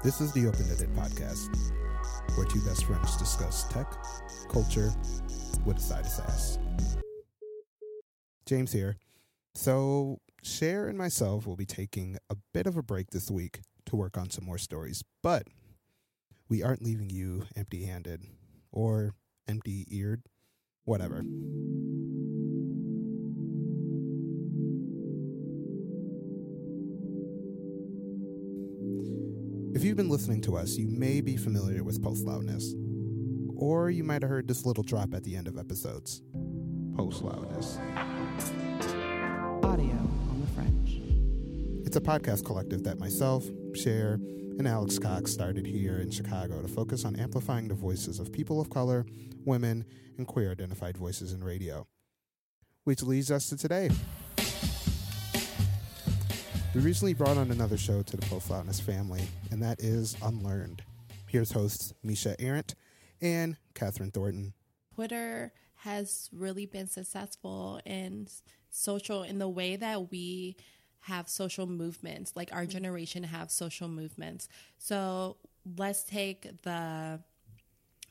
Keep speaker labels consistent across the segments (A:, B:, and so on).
A: This is the Open Edit Podcast, where two best friends discuss tech, culture, with a side of sass. James here. So, Cher and myself will be taking a bit of a break this week to work on some more stories, but we aren't leaving you empty handed or empty eared, whatever. If you've been listening to us, you may be familiar with post loudness. Or you might have heard this little drop at the end of episodes. Post loudness.
B: Audio on the French.
A: It's a podcast collective that myself, Cher, and Alex Cox started here in Chicago to focus on amplifying the voices of people of color, women, and queer identified voices in radio. Which leads us to today. We recently brought on another show to the Post Loudness family, and that is Unlearned. Here's hosts Misha Arendt and Catherine Thornton.
C: Twitter has really been successful in social in the way that we have social movements, like our generation have social movements. So let's take the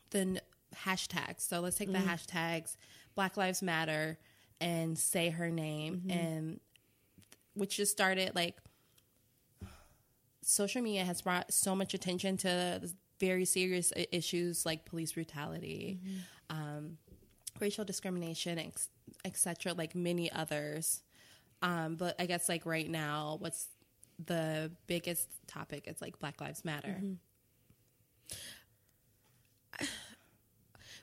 C: the hashtags. So let's take the mm. hashtags Black Lives Matter and say her name mm-hmm. and which just started like social media has brought so much attention to very serious issues like police brutality, um, racial discrimination, etc., like many others. Um, but I guess like right now, what's the biggest topic? It's like Black Lives Matter.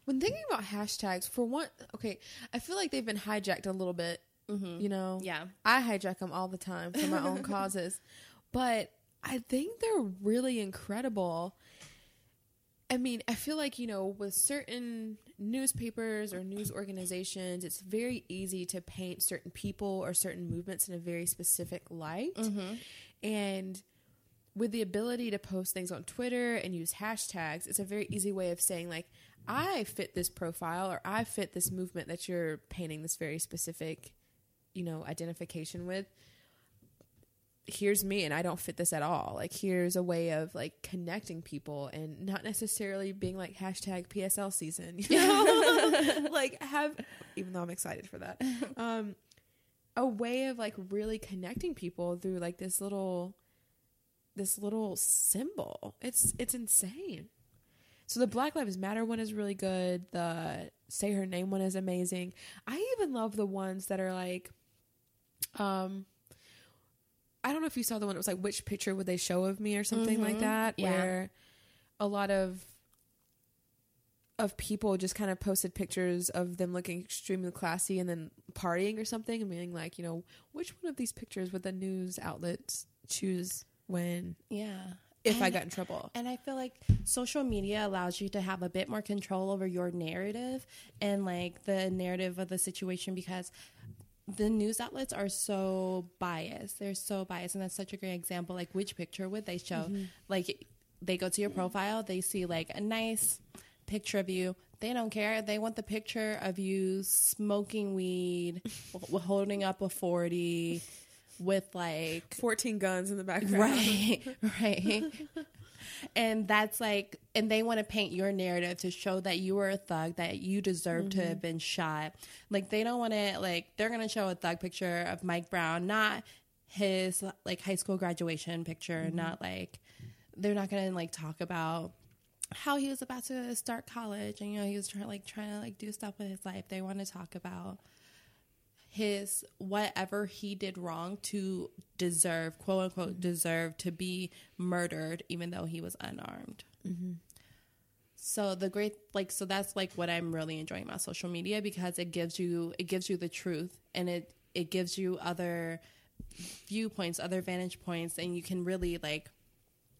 D: When thinking about hashtags, for one, okay, I feel like they've been hijacked a little bit. Mm-hmm. You know,
C: Yeah.
D: I hijack them all the time for my own causes, but I think they're really incredible. I mean, I feel like, you know, with certain newspapers or news organizations, it's very easy to paint certain people or certain movements in a very specific light. Mm-hmm. And with the ability to post things on Twitter and use hashtags, it's a very easy way of saying, like, I fit this profile or I fit this movement that you're painting this very specific, you know, identification with here's me and I don't fit this at all. Like here's a way of like connecting people and not necessarily being like hashtag PSL season. You know? like have even though I'm excited for that. Um a way of like really connecting people through like this little this little symbol. It's it's insane. So the Black Lives Matter one is really good. The Say Her Name one is amazing. I even love the ones that are like um I don't know if you saw the one. It was like, which picture would they show of me or something like that,
C: yeah.
D: where a lot of of people just kind of posted pictures of them looking extremely classy and then partying or something, and being like, you know, which one of these pictures would the news outlets choose when
C: Yeah.
D: if I got in trouble?
C: And I feel like social media allows you to have a bit more control over your narrative and like the narrative of the situation because the news outlets are so biased. They're so biased. And that's such a great example. Like, which picture would they show? Mm-hmm. Like, they go to your profile, they see like a nice picture of you. They don't care. They want the picture of you smoking weed, w- holding up a 40 with like
D: Fourteen guns in the background.
C: Right, right. And that's like, and they want to paint your narrative to show that you were a thug, that you deserve to have mm-hmm. been shot. Like, they don't want to, like, they're going to show a thug picture of Mike Brown, not his, like, high school graduation picture, mm-hmm. not like, they're not going to, like, talk about how he was about to start college and, you know, he was trying, like, trying to, like, do stuff with his life. They want to talk about, his whatever he did wrong to deserve, quote unquote, mm-hmm. deserve to be murdered, even though he was unarmed. Mm-hmm. So the great, like, so that's like what I'm really enjoying about social media because it gives you, it gives you the truth and it, it gives you other viewpoints, other vantage points, and you can really like,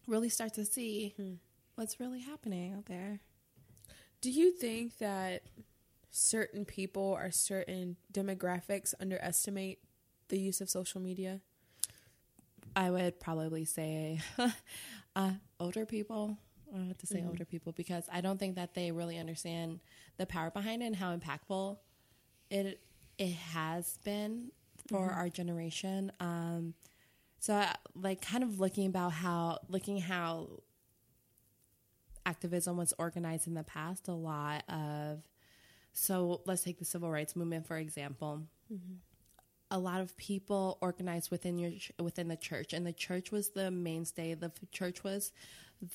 C: really start to see hmm. what's really happening out there.
D: Do you think that certain people or certain demographics underestimate the use of social media?
C: I would probably say uh, older people. I have to say older people because I don't think that they really understand the power behind it and how impactful it it has been for our generation. Um, so, I, like, kind of looking about how looking how activism was organized in the past, a lot of so let's take the civil rights movement for example. Mm-hmm. A lot of people organized within your within the church, and the church was the mainstay. The church was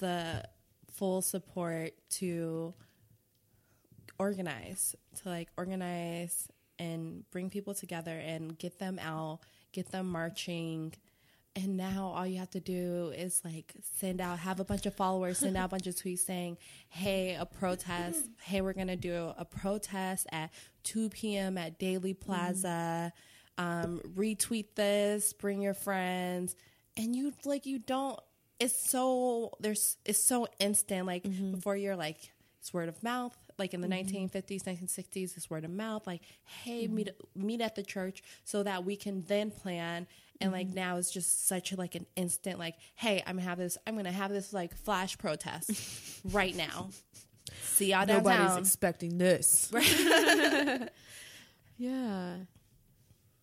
C: the full support to organize, to like organize and bring people together and get them out, get them marching. And now all you have to do is like send out, have a bunch of followers, send out a bunch of tweets saying, hey, a protest. Hey, we're going to do a protest at 2 p.m. at Daley Plaza. Mm-hmm. Um, retweet this, bring your friends. And you like, you don't, it's so, there's, it's so instant. Like mm-hmm. before you're like, it's word of mouth like in the mm-hmm. 1950s 1960s it's word of mouth like hey mm-hmm. meet meet at the church so that we can then plan and mm-hmm. like now it's just such like an instant like hey i'm gonna have this i'm gonna have this like flash protest right now see y'all downtown.
D: nobody's expecting this yeah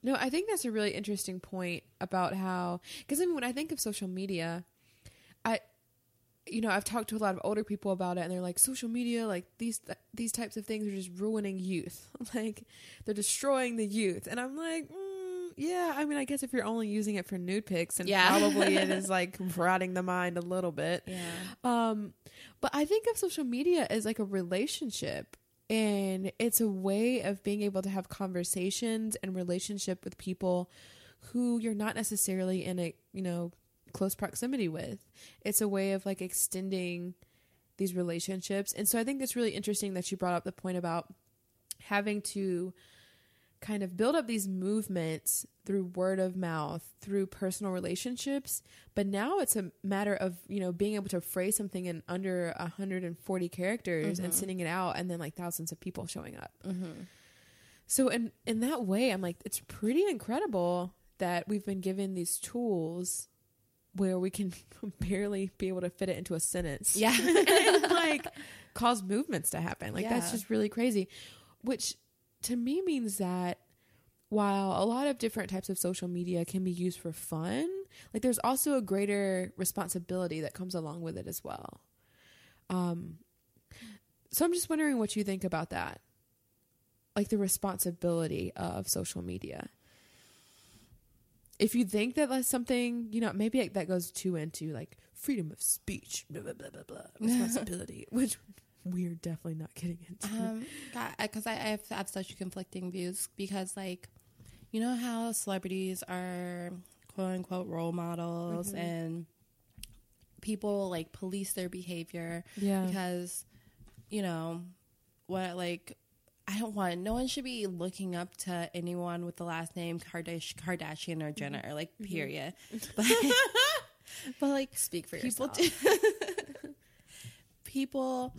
D: no i think that's a really interesting point about how because i mean when i think of social media i you know, I've talked to a lot of older people about it, and they're like, social media, like these th- these types of things are just ruining youth. like they're destroying the youth, and I'm like, mm, yeah. I mean, I guess if you're only using it for nude pics, and yeah. probably it is like rotting the mind a little bit.
C: Yeah.
D: Um, but I think of social media as like a relationship. And it's a way of being able to have conversations and relationship with people who you're not necessarily in a, you know, close proximity with. It's a way of like extending these relationships. And so I think it's really interesting that you brought up the point about having to kind of build up these movements through word of mouth, through personal relationships. But now it's a matter of, you know, being able to phrase something in under 140 characters mm-hmm. and sending it out and then like thousands of people showing up. Mm-hmm. So in in that way, I'm like, it's pretty incredible that we've been given these tools where we can barely be able to fit it into a sentence.
C: Yeah.
D: and like cause movements to happen. Like yeah. that's just really crazy. Which to me means that while a lot of different types of social media can be used for fun, like there's also a greater responsibility that comes along with it as well. Um so I'm just wondering what you think about that. Like the responsibility of social media if you think that that's something, you know, maybe that goes too into like freedom of speech, blah blah blah blah blah, responsibility, which we're definitely not getting into.
C: Um, because I, I, have, I have such conflicting views because like, you know how celebrities are quote unquote role models mm-hmm. and people like police their behavior,
D: yeah,
C: because you know what like I don't want. No one should be looking up to anyone with the last name Kardashian, Kardashian or Jenner, mm-hmm. like mm-hmm. period. But, but like,
D: speak for
C: people
D: yourself.
C: Do, people,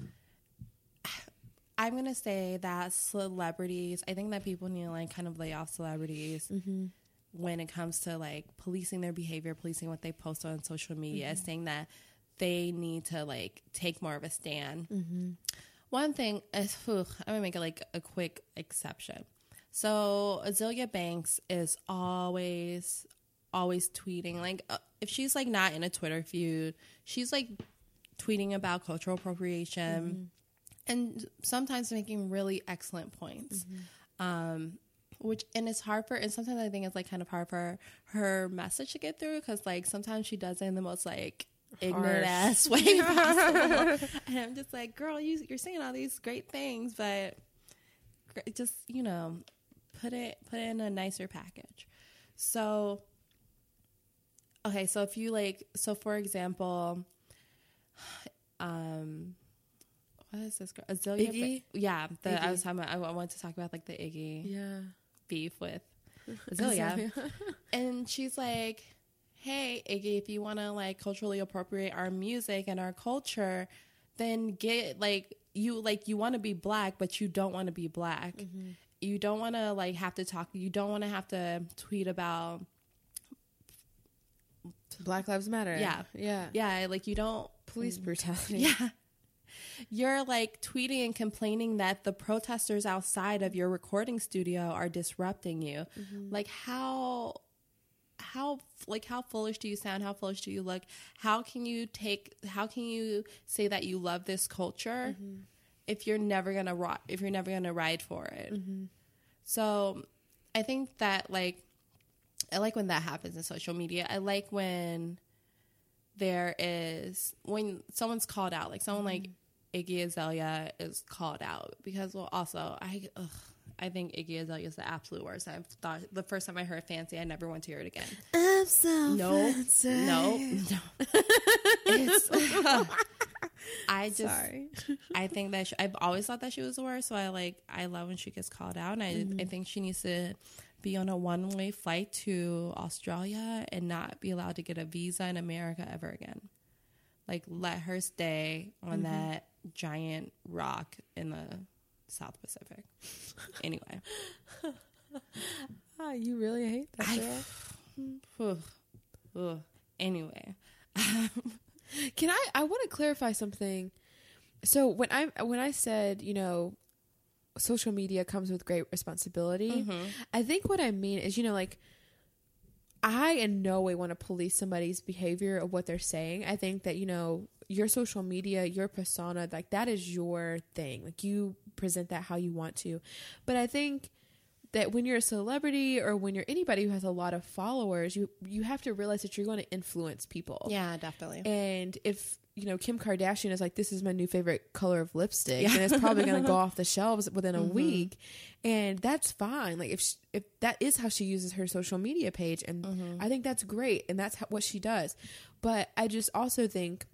C: I'm gonna say that celebrities. I think that people need to like kind of lay off celebrities. Mm-hmm. When it comes to like policing their behavior, policing what they post on social media, mm-hmm. saying that they need to like take more of a stand. Mm-hmm one thing is, whew, I'm gonna make it like a quick exception. So Azealia Banks is always, always tweeting. Like, uh, if she's like not in a Twitter feud, she's like tweeting about cultural appropriation, mm-hmm. And sometimes making really excellent points. Mm-hmm. Um, which and it's hard for and sometimes I think it's like kind of hard for her message to get through because like sometimes she does it in the most like ignorant ass way possible. and I'm just like, girl, you, you're saying all these great things, but just you know, put it put it in a nicer package. So, okay, so if you like, so for example, um, what is this girl? Azealia
D: Iggy?
C: Yeah, the, Iggy. I was talking. About, I want to talk about like the Iggy
D: yeah
C: beef with Azealia, and she's like hey, Iggy, if you want to like culturally appropriate our music and our culture, then get like you like you want to be black, but you don't want to be black. Mm-hmm. You don't want to like have to talk. You don't want to have to tweet about
D: Black Lives Matter.
C: Yeah,
D: yeah,
C: yeah. Like you don't
D: police brutality.
C: Yeah. You're like tweeting and complaining that the protesters outside of your recording studio are disrupting you. Mm-hmm. Like how how like how foolish do you sound? How foolish do you look? How can you take? How can you say that you love this culture mm-hmm. if you're never gonna ri- if you're never gonna ride for it? Mm-hmm. So, I think that like I like when that happens in social media. I like when there is when someone's called out, like someone like mm-hmm. Iggy Azalea is called out because well, also I. Ugh, I think Iggy Azalea is the absolute worst. I thought the first time I heard "Fancy," I never want to hear it again.
D: I'm so
C: No,
D: fancy.
C: no, no. It's, I just,
D: Sorry.
C: I think that she, I've always thought that she was the worst. So I like, I love when she gets called out, and I,
D: Mm-hmm.
C: I think she needs to be on a one way flight to Australia and not be allowed to get a visa in America ever again. Like, let her stay on
D: Mm-hmm.
C: that giant rock in the South Pacific. Anyway,
D: Oh, you really hate that
C: I- Ugh. Ugh. anyway,
D: Can I? I want to clarify something. So when I when I said you know, social media comes with great responsibility. Mm-hmm. I think what I mean is you know like. I in no way want to police somebody's behavior of what they're saying. I think that you know your social media, your persona, like that is your thing. Like you present that how you want to. But I think that when you're a celebrity or when you're anybody who has a lot of followers, you you have to realize that you're going to influence people.
C: yeah, definitely.
D: And if you know Kim Kardashian is like, this is my new favorite color of lipstick,
C: Yeah.
D: and it's probably going to go off the shelves within a
C: Mhm.
D: week, and that's fine. Like if sh if that is how she uses her social media page, and
C: Mhm.
D: I think that's great, and that's how, what she does. But I just also think,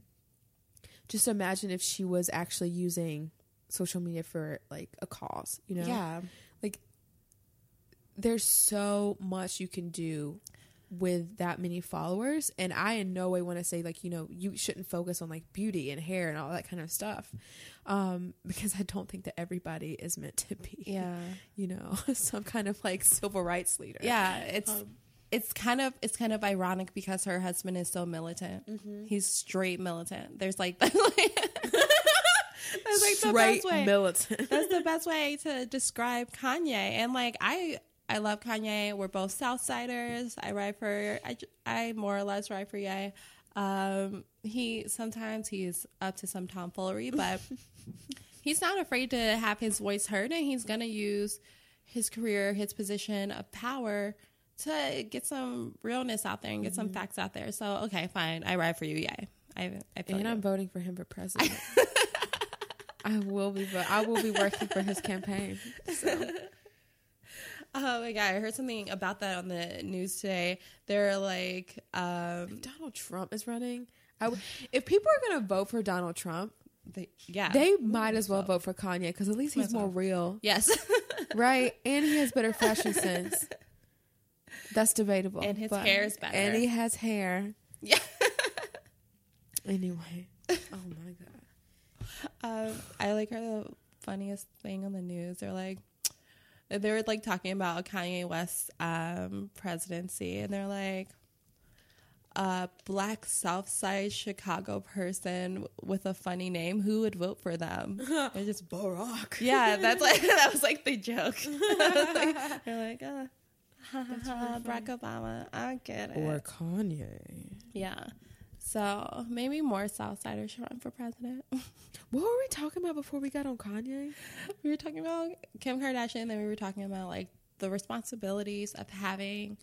D: just imagine if she was actually using social media for like a cause, you know?
C: Yeah.
D: There's so much you can do with that many followers and i in no way want to say like you know you shouldn't focus on like beauty and hair and all that kind of stuff um because i don't think that everybody is meant to be
C: Yeah.
D: you know some kind of like civil rights leader
C: Yeah, it's
D: Um,
C: it's kind of it's kind of ironic because her husband is so militant.
D: Mm-hmm.
C: He's straight militant. There's like that's like the
D: straight
C: best way.
D: militant
C: That's the best way to describe Kanye. And like I I love Kanye. We're both Southsiders. I ride for I more or less ride for Ye. Um, he sometimes he's up to some tomfoolery, but he's not afraid to have his voice heard, and he's gonna use his career, his position of power to get some realness out there and get some facts out there. So okay, fine, I ride for you. Yay. I I
D: and
C: you.
D: i'm voting for him for president i will be vo- i will be working for his campaign so
C: Oh my god, I heard something about that on the news today. They're like, um,
D: donald trump is running I w- if people are going to vote for donald trump
C: they, yeah,
D: They might as well vote for Kanye because at least he's more real,
C: yes,
D: right? And he has better fashion sense. That's debatable.
C: And his
D: but-
C: hair is better.
D: And he has hair.
C: yeah.
D: Anyway, oh my god.
C: Um, I like her the funniest thing on the news. They're like, they were like talking about Kanye West's um, presidency, and they're like, a black South Side Chicago person with a funny name, who would vote for them? They're just
D: Barack.
C: Yeah, that's like that was like the joke. Like, They're like, uh, ha, ha, ha, Barack Obama. I get it.
D: Or Kanye.
C: yeah. So maybe more Southsiders should run for president.
D: What were we talking about before we got on Kanye?
C: we were talking about Kim Kardashian, and then we were talking about like the responsibilities of having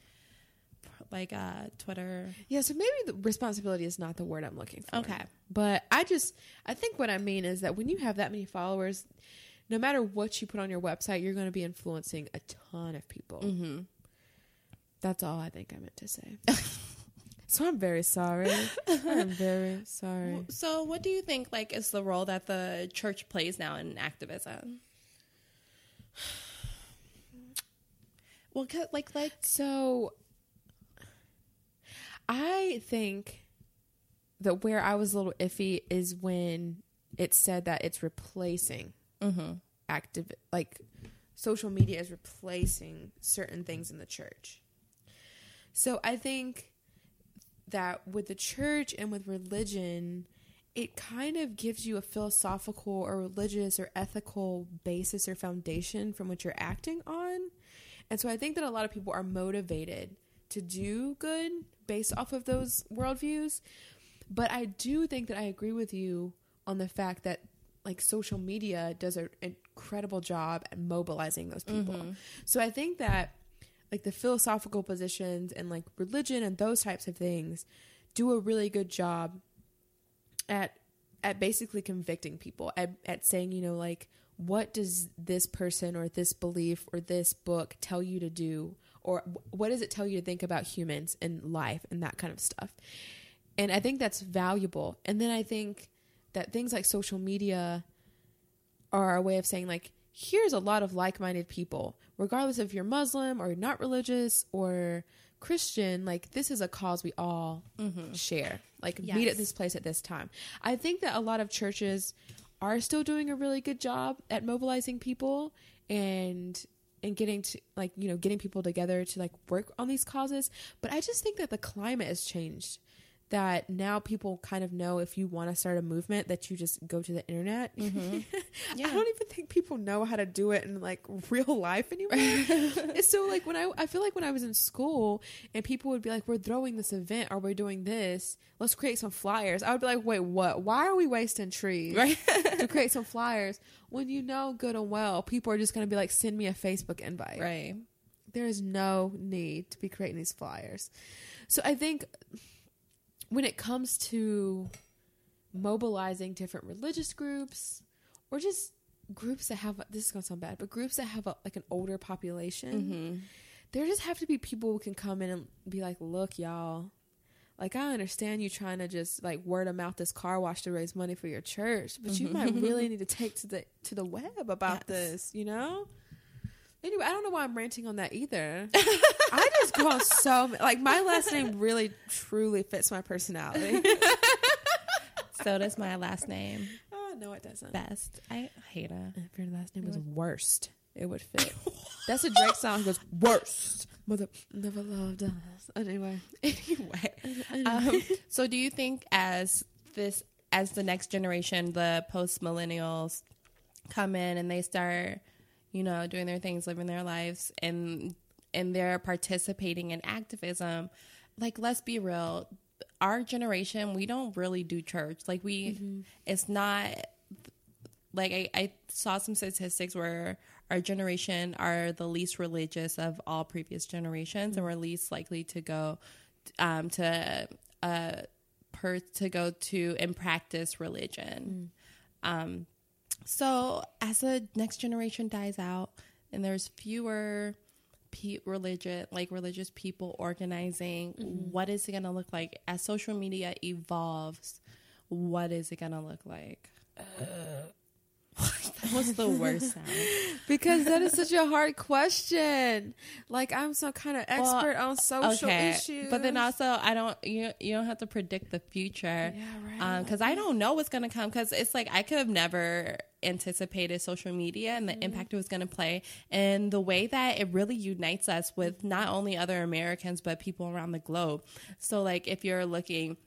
C: like uh Twitter.
D: Yeah, so maybe the responsibility is not the word I'm looking for.
C: Okay.
D: But I just, I think what I mean is that when you have that many followers, no matter what you put on your website, you're going to be influencing a ton of people.
C: Mm-hmm.
D: That's all I think I meant to say. so I'm very sorry. I'm very sorry.
C: So, what do you think like is the role that the church plays now in activism? Well, like, like
D: So I think that where I was a little iffy is when it said that it's replacing
C: mm-hmm.
D: active like social media is replacing certain things in the church. So I think that with the church and with religion, it kind of gives you a philosophical or religious or ethical basis or foundation from which you're acting on. And so I think that a lot of people are motivated to do good based off of those worldviews. But I do think that I agree with you on the fact that like social media does an incredible job at mobilizing those people.
C: Mm-hmm.
D: So I think that like the philosophical positions and like religion and those types of things do a really good job at at basically convicting people at, at saying you know like what does this person or this belief or this book tell you to do? Or what does it tell you to think about humans and life and that kind of stuff? And i think that's valuable. And then i think that things like social media are a way of saying like here's a lot of like-minded people regardless if you're muslim or not religious or christian like this is a cause we all mm-hmm. share. Like meet at this place at this time. I think that a lot of churches are still doing a really good job at mobilizing people and and getting to like you know getting people together to like work on these causes but i just think that the climate has changed that now people kind of know if you want to start a movement that you just go to the internet. Mm-hmm.
C: Yeah.
D: i don't even think people know how to do it in like real life anymore. So like when i i feel like when i was in school and people would be like we're throwing this event. Or we're doing this? Let's create some flyers. I would be like wait what? Why are we wasting trees
C: Right.
D: to create some flyers when you know good and well people are just going to be like send me a facebook invite.
C: Right.
D: there is no need to be creating these flyers. So i think when it comes to mobilizing different religious groups or just groups that have this is going to sound bad but groups that have a, like an older population
C: Mm-hmm.
D: there just have to be people who can come in and be like look y'all like i understand you trying to just like word of mouth this car wash to raise money for your church but you might really need to take to the to the web about
C: Yes.
D: this you know anyway i don't know why i'm ranting on that either. I just go on so like my last name really truly fits my personality.
C: So does my last name.
D: oh no it doesn't.
C: Best. I hate it.
D: if your last name was worst it would fit. That's a drake song goes worst mother never loved us. Anyway.
C: Anyway, um, so do you think as this as the next generation, the post millennials come in and they start, you know, doing their things, living their lives, and and they're participating in activism, like let's be real, our generation we don't really do church. Like we, it's not like I, I saw some statistics where our generation are the least religious of all previous generations and we're least likely to go um, to uh, per to go to and practice religion. Um, so as the next generation dies out and there's fewer pe- religion like religious people organizing mm-hmm. what is it going to look like? As social media evolves what is it going to look like uh, that was the worst sound
D: Because that is such a hard question. Like I'm some kind of
C: Well,
D: expert on social issues.
C: But then also, I don't you you don't have to predict the future.
D: Yeah, right.
C: Because I don't know what's gonna come. Because it's like I could have never anticipated social media and the
D: Mm-hmm.
C: impact it was gonna play, and the way that it really unites us with not only other Americans but people around the globe. So like if you're looking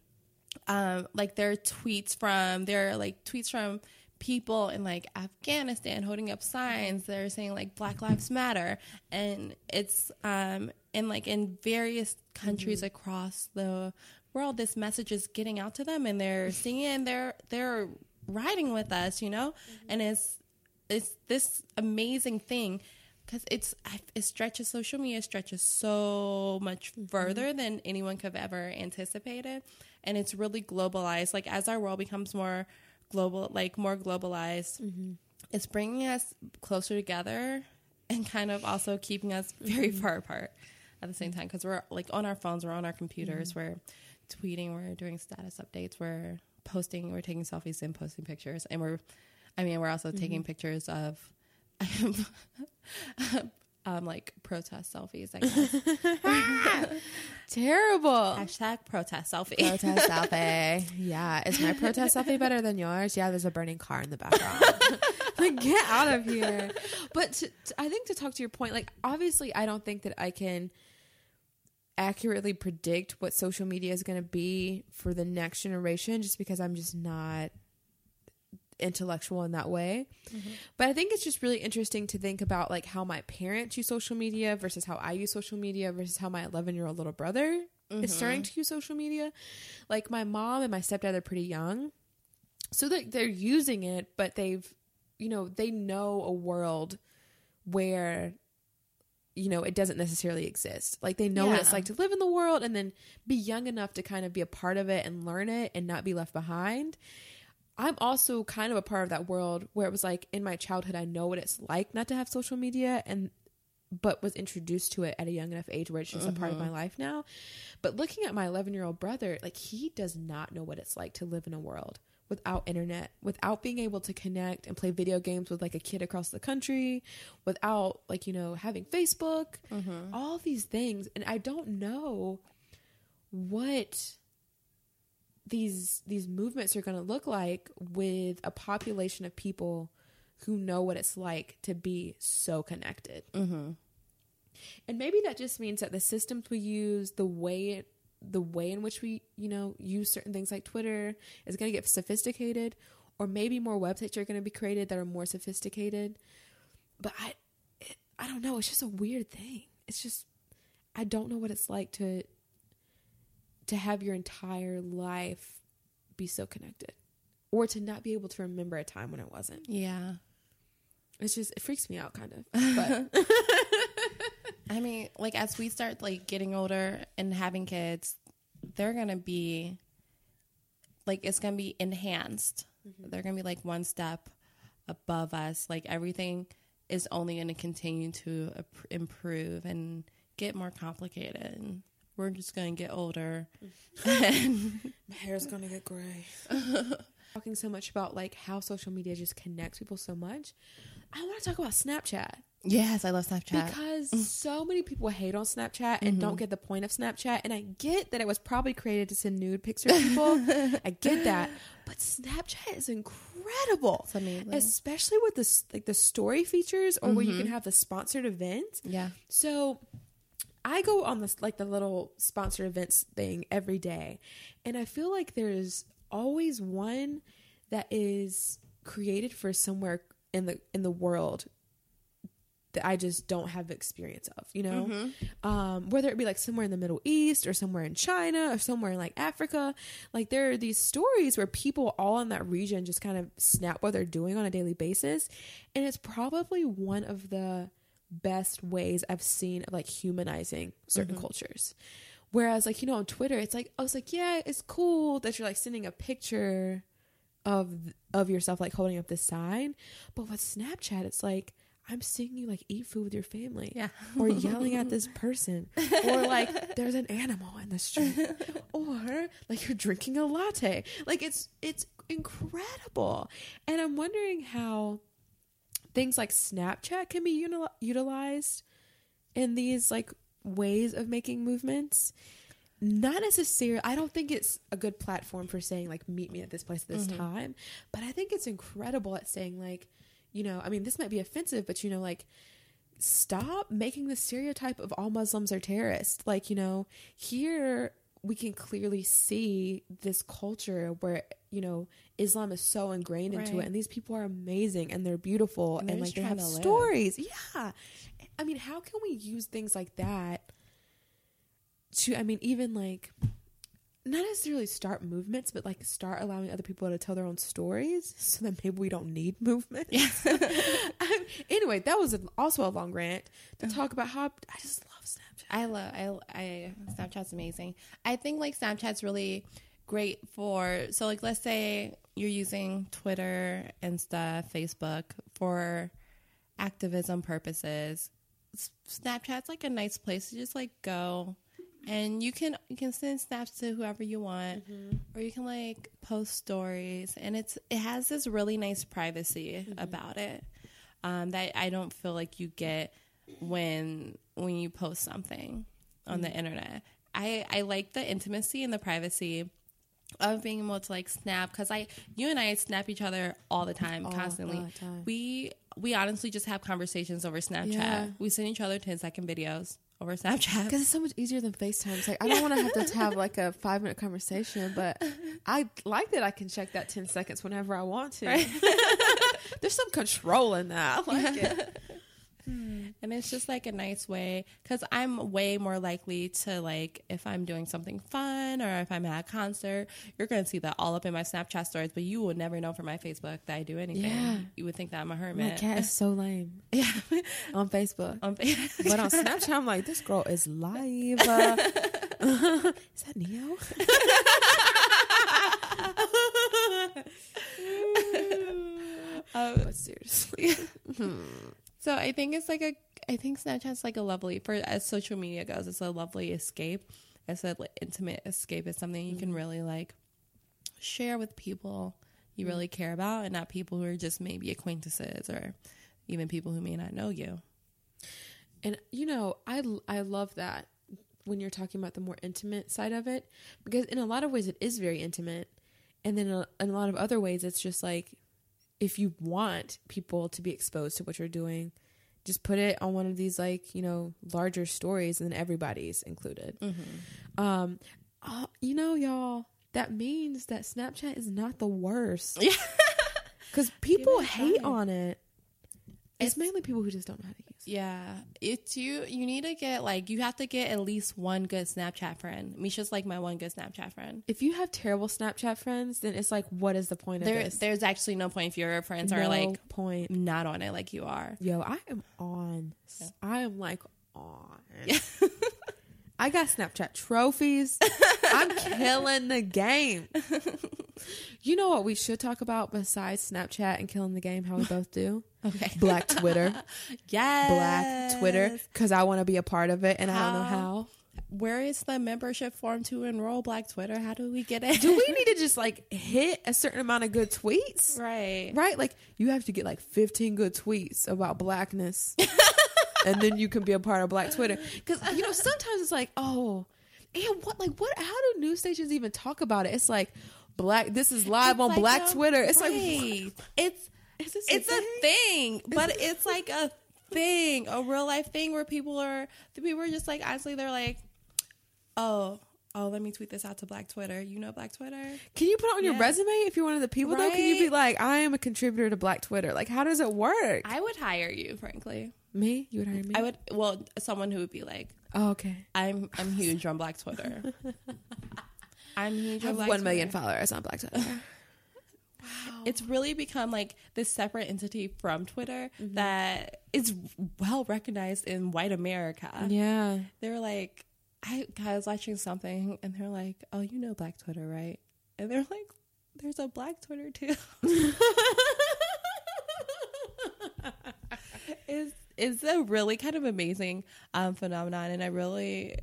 C: um, like there are tweets from there are like tweets from people in like Afghanistan holding up signs that are saying like Black Lives Matter, and it's um and like in various countries mm-hmm. across the world, this message is getting out to them, and they're seeing it, and they're they're riding with us, you know, mm-hmm. and it's it's this amazing thing because it's it stretches social media stretches so much mm-hmm. further than anyone could have ever anticipated. And it's really globalized. Like as our world becomes more global like more globalized. Mm-hmm. It's bringing us closer together and kind of also keeping us mm-hmm. very far apart at the same mm-hmm. time because we're like on our phones we're on our computers we're tweeting we're doing status updates we're posting we're taking selfies and posting pictures and we're i mean we're also taking pictures of um like protest selfies i guess
D: terrible.
C: hashtag protest selfie
D: Protest selfie. Yeah, is my protest selfie better than yours? Yeah, there's a burning car in the background. like, get out of here. But to, to- I think to talk to your point, like, obviously, I don't think that I can accurately predict what social media is going to be for the next generation just because I'm just not intellectual in that way. Mm-hmm. But I think it's just really interesting to think about like how my parents use social media versus how I use social media versus how my 11 year old little brother is mm-hmm. starting to use social media. Like my mom and my stepdad are pretty young. So that they're using it, but they've, you know, they know a world where you know it doesn't necessarily exist like they know what it's like to live in the world and then be young enough to kind of be a part of it and learn it and not be left behind i'm also kind of a part of that world where it was like in my childhood i know what it's like not to have social media and but was introduced to it at a young enough age where it's just a part of my uh-huh. life now. But looking at my 11 year old brother like he does not know what it's like to live in a world without internet without being able to connect and play video games with like a kid across the country without like you know having facebook. Uh-huh. All these things. And i don't know what these these movements are going to look like with a population of people who know what it's like to be so connected.
C: Mm-hmm.
D: and maybe that just means that the systems we use the way it, the way in which we you know use certain things like twitter is going to get sophisticated or maybe more websites are going to be created that are more sophisticated. But i it, i don't know. It's just a weird thing. It's just i don't know what it's like to to have your entire life be so connected or to not be able to remember a time when it wasn't
C: Yeah.
D: it's just it freaks me out kind of but
C: I mean, like as we start like getting older and having kids, they're gonna be like it's gonna be enhanced. Mm-hmm. They're gonna be like one step above us. Like everything is only gonna continue to improve and get more complicated. And we're just gonna get older. and
D: My hair's gonna get gray. Talking so much about like how social media just connects people so much. I want to talk about Snapchat
C: yes, I love Snapchat.
D: because so many people hate on Snapchat and don't mm-hmm. get the point of Snapchat. And I get that it was probably created to send nude pictures to people. I get that, but Snapchat is incredible,
C: It's amazing.
D: especially with this like the story features or where you can mm-hmm. have the sponsored events.
C: yeah.
D: So I go on this like the little sponsored events thing every day, and I feel like there's always one that is created for somewhere in the in the world that I just don't have experience of, you know, um, whether it be like somewhere in the Middle East or somewhere in China or somewhere in like Africa, like there are these stories where people all in that region just kind of snap what they're doing on a daily basis, and it's probably one of the best ways I've seen of like humanizing certain mm-hmm. cultures. Whereas like you know on Twitter, it's like I was like, yeah, it's cool that you're like sending a picture of of yourself like holding up this sign, but with Snapchat, it's like I'm seeing you like eat food with your family,
C: Yeah.
D: or yelling at this person, or like there's an animal in the street, or like you're drinking a latte. Like it's it's incredible, and I'm wondering how things like Snapchat can be util- utilized in these like ways of making movements. Not necessarily. I don't think it's a good platform for saying like meet me at this place at this mm-hmm. time, but I think it's incredible at saying like, you know, I mean this might be offensive, but you know like stop making the stereotype of all Muslims are terrorists. Like, you know, here we can clearly see this culture where, you know, Islam is so ingrained into it and these people are amazing and they're beautiful
C: And
D: and,
C: they're
D: like they have stories. Yeah. I mean, how can we use things like that to I mean, even like not necessarily start movements, but like start allowing other people to tell their own stories so that maybe we don't need movement. Um, anyway, that was also a long rant to talk about how I just love Snapchat.
C: I love I I Snapchat's amazing. I think like Snapchat's really great for so like let's say you're using Twitter and stuff, Facebook for activism purposes. Snapchat's like a nice place to just like go. And you can you can send snaps to whoever you want. Mm-hmm. Or you can like post stories. And it's it has this really nice privacy mm-hmm. about it um, that I don't feel like you get when when you post something on the mm-hmm. internet. I I like the intimacy and the privacy of being able to like snap because I you and I snap each other all the time,
D: All
C: constantly.
D: the time.
C: We we honestly just have conversations over Snapchat.
D: Yeah.
C: We send each other 10 second videos over Snapchat.
D: Because it's so much easier than FaceTime. It's like I don't want to have to have like a five minute conversation, but I like that I can check that ten seconds whenever I want to.
C: Right.
D: There's some control in that. I like it.
C: and it's just like a nice way because i'm way more likely to like if i'm doing something fun or if i'm at a concert you're gonna see that all up in my snapchat stories but you would never know from my facebook that i do anything
D: Yeah.
C: you would think that i'm a hermit.
D: My cat is so lame
C: yeah
D: on Facebook.
C: on
D: But on Snapchat, I'm like, this girl is live. Is that Neo?
C: Um,
D: But seriously,
C: So I think it's like a I think Snapchat's like a lovely for as social media goes, it's a lovely escape. It's a like, intimate escape. It's something you can really like share with people you really care about and not people who are just maybe acquaintances or even people who may not know you.
D: and you know, I I love that when you're talking about the more intimate side of it, because in a lot of ways it is very intimate, and then uh, in a lot of other ways it's just like if you want people to be exposed to what you're doing, just put it on one of these like you know larger stories, and then everybody's included. Um, uh, you know, y'all, that means that Snapchat is not the worst.
C: Yeah.
D: Because people hate on it. It's,
C: It's-
D: mainly people who just don't know how to use it.
C: Yeah, it's you. You need to get like you have to get at least one good Snapchat friend. Misha's like my one good Snapchat friend.
D: If you have terrible Snapchat friends, then it's like, what is the point of this?
C: there's actually no point if your friends
D: no
C: are like
D: point.
C: not on it like you are.
D: Yo, I am on.
C: Yeah.
D: I am like on. I got Snapchat trophies. I'm killing the game. You know what we should talk about besides Snapchat and killing the game? How we both do
C: Okay.
D: Black Twitter,
C: Yes.
D: Black Twitter, because I want to be a part of it, and I don't know
C: How?
D: how.
C: Where is the membership form to enroll Black Twitter? How do we get it?
D: Do we need to just like hit a certain amount of good tweets?
C: right.
D: Right? Like you have to get like 15 good tweets about blackness. and then you can be a part of Black Twitter. Cuz you know, sometimes it's like, "Oh, and what like what how do news stations even talk about it?" It's like black this is live
C: It's
D: on
C: like
D: Black Twitter. It's like
C: right. it's
D: is this
C: it's a thing, but it's like a thing, a real life thing where people are the people are just like honestly they're like, oh. Oh, let me tweet this out to Black Twitter. You know Black Twitter?
D: Can you put it on your
C: Yeah.
D: resume if you're one of the people though? Can you be like, "I am a contributor to Black Twitter." Like how does it work?
C: I would hire you, frankly.
D: me? You would hire me?
C: I would well, someone who would be like,
D: Oh, okay.
C: I'm I'm huge on Black Twitter. I'm huge
D: I
C: on
D: have 1 million followers on Black Twitter.
C: It's really become like this separate entity from Twitter
D: Mm-hmm.
C: that is well recognized in white America.
D: yeah.
C: They're like, I, I was watching something and they're like, oh, you know Black Twitter, right? And they're like, there's a Black Twitter too. it's it's a really kind of amazing um, phenomenon, and I really,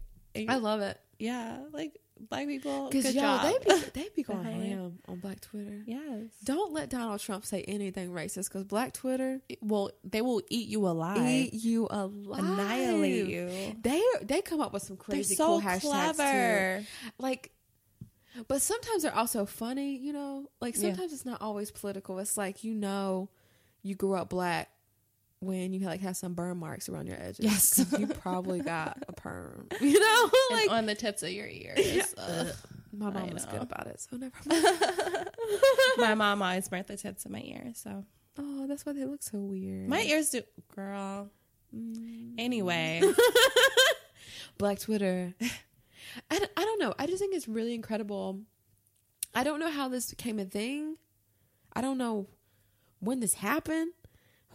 D: I love it.
C: yeah, like black people.
D: Because yo,
C: job.
D: they be they be going ham on Black Twitter.
C: yes.
D: Don't let Donald Trump say anything racist because Black Twitter
C: Well, they will eat you alive,
D: eat you alive,
C: annihilate you.
D: They they come up with some crazy
C: so
D: cool hashtags
C: clever.
D: too. Like, but sometimes they're also funny. You know, like
C: Yeah.
D: sometimes it's not always political. It's like you know, you grew up black when you like have some burn marks around your edges.
C: Yes.
D: you probably got a perm. You know,
C: And
D: like
C: on the tips of your ears. Ugh.
D: my mom
C: I
D: was
C: know.
D: good about it. So never mind.
C: my mom always burnt the tips of my ears, so
D: Oh, that's why they look so weird.
C: my ears do. Girl.
D: Mm.
C: Anyway,
D: Black Twitter. i don't know. I just think it's really incredible. I don't know how this became a thing. I don't know when this happened.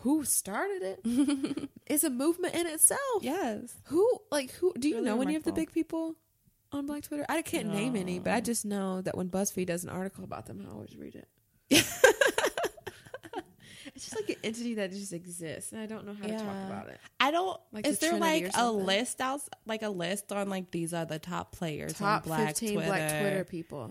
D: Who started it? it's a movement in itself.
C: yes.
D: Who like who do you
C: Really
D: know oh any of the big people on Black Twitter? I can't name any, but I just know that when BuzzFeed does an article about them, I always read it. it's just like an entity that just exists, and I don't know how to talk about it.
C: I don't.
D: Like
C: is
D: the
C: there like a list out, like a list on like these are the top players
D: Top
C: on Black Twitter?
D: Black Twitter people.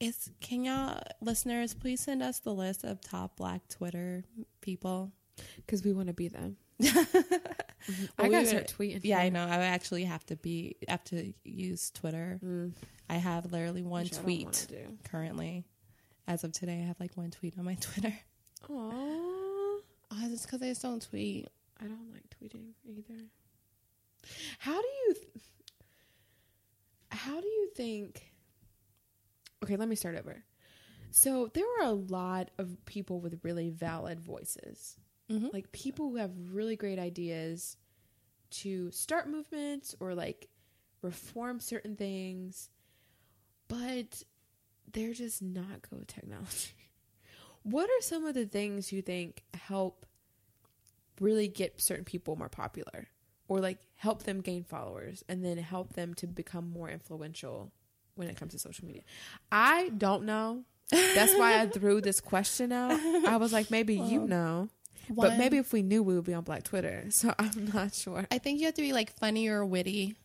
C: Is can y'all listeners please send us the list of top Black Twitter people?
D: Because we want to be them.
C: Well,
D: I gotta start tweeting.
C: Yeah, I know. I actually have to be have to use Twitter.
D: Mm,
C: I have literally one
D: which I don't wanna
C: tweet currently. As of today, I have like one tweet on my Twitter.
D: Aw,
C: Oh, it's because I just don't tweet.
D: I don't like tweeting either. How do you th- How do you think Okay, let me start over. So, there were a lot of people with really valid voices.
C: Mhm.
D: Like people who have really great ideas to start movements or like reform certain things, but they're just not good with technology. What are some of the things you think help really get certain people more popular or like help them gain followers and then help them to become more influential when it comes to social media? I don't know. That's why I threw this question out. I was like, maybe you know.
C: One-
D: But maybe if we knew, we would be on Black Twitter. So I'm not sure.
C: I think you have to be like funny or witty,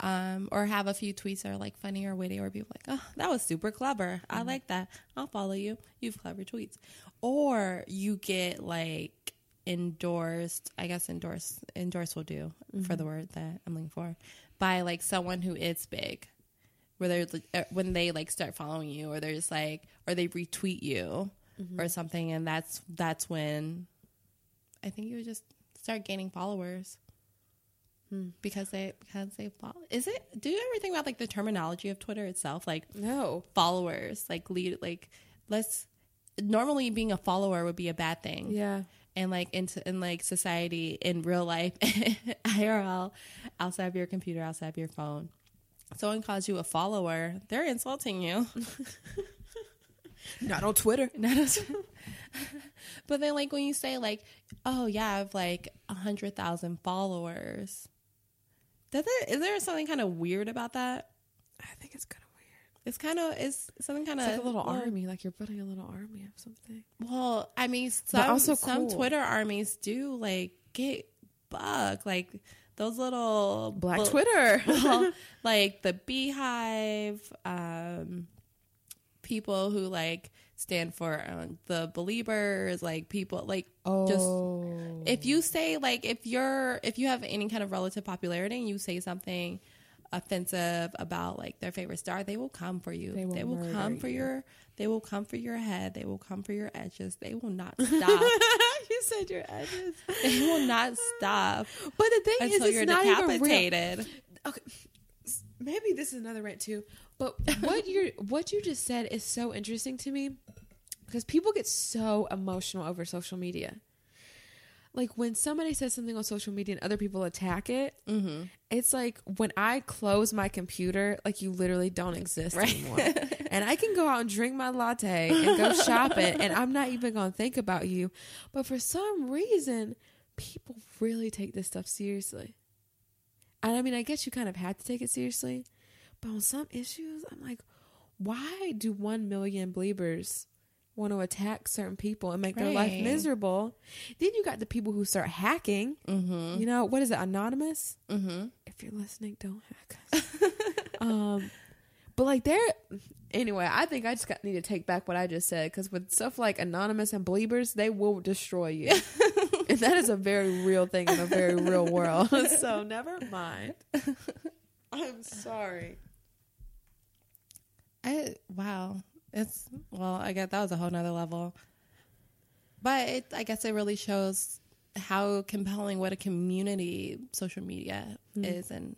C: um, or have a few tweets that are like funny or witty, or be like, "Oh, that was super clever. I like that. I'll follow you. You've clever tweets." Or you get like endorsed. I guess endorse endorse will do for the word that I'm looking for by like someone who is big, where they're uh, when they like start following you, or they're just like, or they retweet you or something, and that's that's when I think you would just start gaining followers hmm. because they because they follow. Is it? Do you ever think about like the terminology of Twitter itself, like
D: No.
C: followers, like lead, like let's. Normally, being a follower would be a bad thing,
D: Yeah.
C: and like into in like society in real life, IRL, outside of your computer, outside of your phone. Someone calls you a follower, they're insulting you.
D: Not on Twitter.
C: Not as- but then, like when you say, like, "Oh yeah, I have like a hundred thousand followers," does it? Is there something kind of weird about that?
D: I think it's kind of weird.
C: It's kind of it's something kind of
D: like a little army, like you're building a little army of something.
C: Well, I mean, some
D: also
C: some. Twitter armies do like get bugged, like those little
D: Black
C: bu-
D: Twitter.
C: well, like the BeyHive um people who like stand for um, the Beliebers like people like just if you say like if you're if you have any kind of relative popularity and you say something offensive about like their favorite star they will come for you.
D: They
C: they
D: will
C: will, come for
D: you.
C: your they will come for your head. They will come for your edges. They will not stop.
D: You said your edges.
C: they will not stop
D: But the thing is,
C: you're
D: it's not even real. Okay, maybe this is another rant too. But what you what you just said is so interesting to me because people get so emotional over social media. Like when somebody says something on social media and other people attack it,
C: mm-hmm.
D: it's like when I close my computer, like you literally don't exist
C: Right.
D: anymore. and I can go out and drink my latte and go shopping, and I'm not even gonna think about you. But for some reason, people really take this stuff seriously. And I mean, I guess you kind of had to take it seriously, but on some issues, I'm like, why do one million Beliebers want to attack certain people and make their life miserable? Then you got the people who start hacking.
C: Mm-hmm.
D: You know what is it? Anonymous
C: Mm-hmm.
D: if you're listening, don't hack us. um, but like there, anyway, I think I just got, need to take back what I just said because with stuff like anonymous and Beliebers, they will destroy you, that is a very real thing in a very real world. so never mind. I'm sorry.
C: I wow, it's well. I guess that was a whole nother level. But it, I guess it really shows how compelling what a community social media hmm. is, and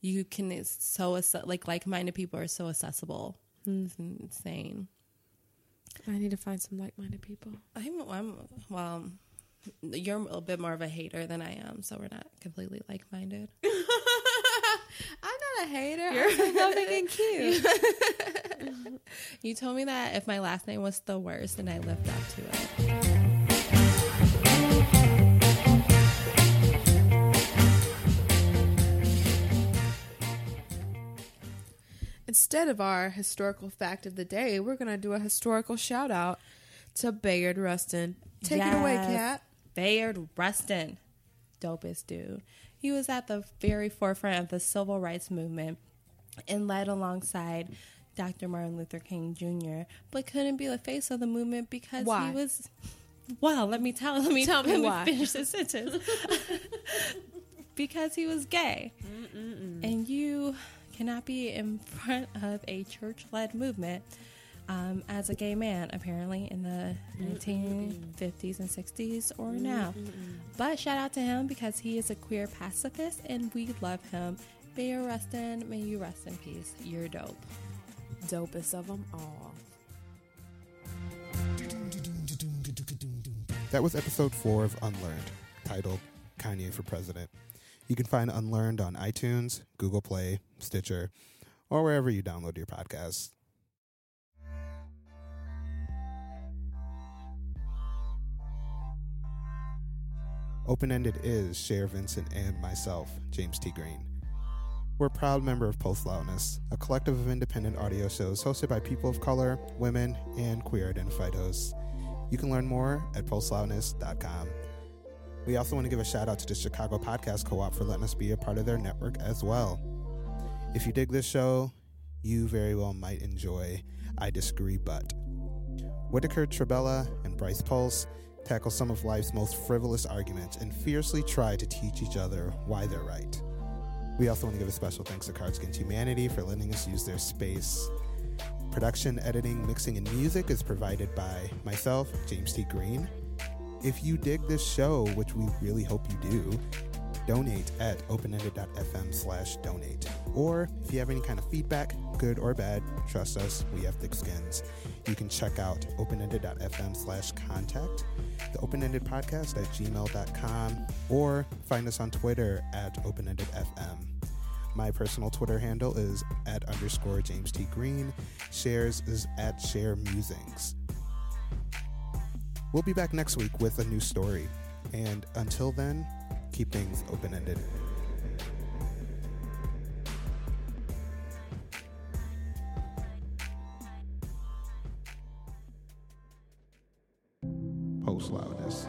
C: you can. It's so like like-minded people are so accessible. Hmm. It's insane.
D: I need to find some like-minded people.
C: I'm, I'm well. You're a bit more of a hater than I am, so we're not completely like-minded.
D: I'm not a hater. You're loving and cute.
C: You told me that if my last name was the worst, and I lived up to it.
D: Instead of our historical fact of the day, we're gonna do a historical shout out to Bayard Rustin. Take it away,
C: Yes.
D: Kat.
C: Bayard Rustin, dopest dude. He was at the very forefront of the civil rights movement and led alongside Dr. Martin Luther King Jr., but couldn't be the face of the movement because
D: Why?
C: he was. Well, let me tell. Let me
D: Tell me
C: let
D: why.
C: finish this sentence. because he was gay, and you cannot be in front of a church-led movement um, as a gay man, apparently in the 1950s and 60s or now. But shout out to him because he is a queer pacifist and we love him. May you rest in, may you rest in peace. You're dope.
D: Dopest of them all.
A: That was episode four of Unlearned, titled Kanye for President. You can find Unlearned on iTunes, Google Play, Stitcher, or wherever you download your podcasts. Open Ended is Cher Vincent and myself, James T. Green. We're a proud member of Post Loudness, a collective of independent audio shows hosted by people of color, women, and queer identified hosts. You can learn more at postloudness.com. We also want to give a shout out to the Chicago Podcast Co op for letting us be a part of their network as well. If you dig this show, you very well might enjoy I Disagree But. Whitaker Trabella and Bryce Pulse tackle some of life's most frivolous arguments and fiercely try to teach each other why they're right. We also want to give a special thanks to Cards Against Humanity for letting us use their space. Production, editing, mixing, and music is provided by myself, James T. Green. If you dig this show, which we really hope you do, donate at openended.fm slash donate. Or if you have any kind of feedback, good or bad, trust us, we have thick skins. You can check out openended.fm slash contact, the open-ended podcast at gmail.com, or find us on Twitter at openendedfm. My personal Twitter handle is at underscore James T. Green. Cher's is at Share Musings. We'll be back next week with a new story. And until then, keep things open ended. Post loudness.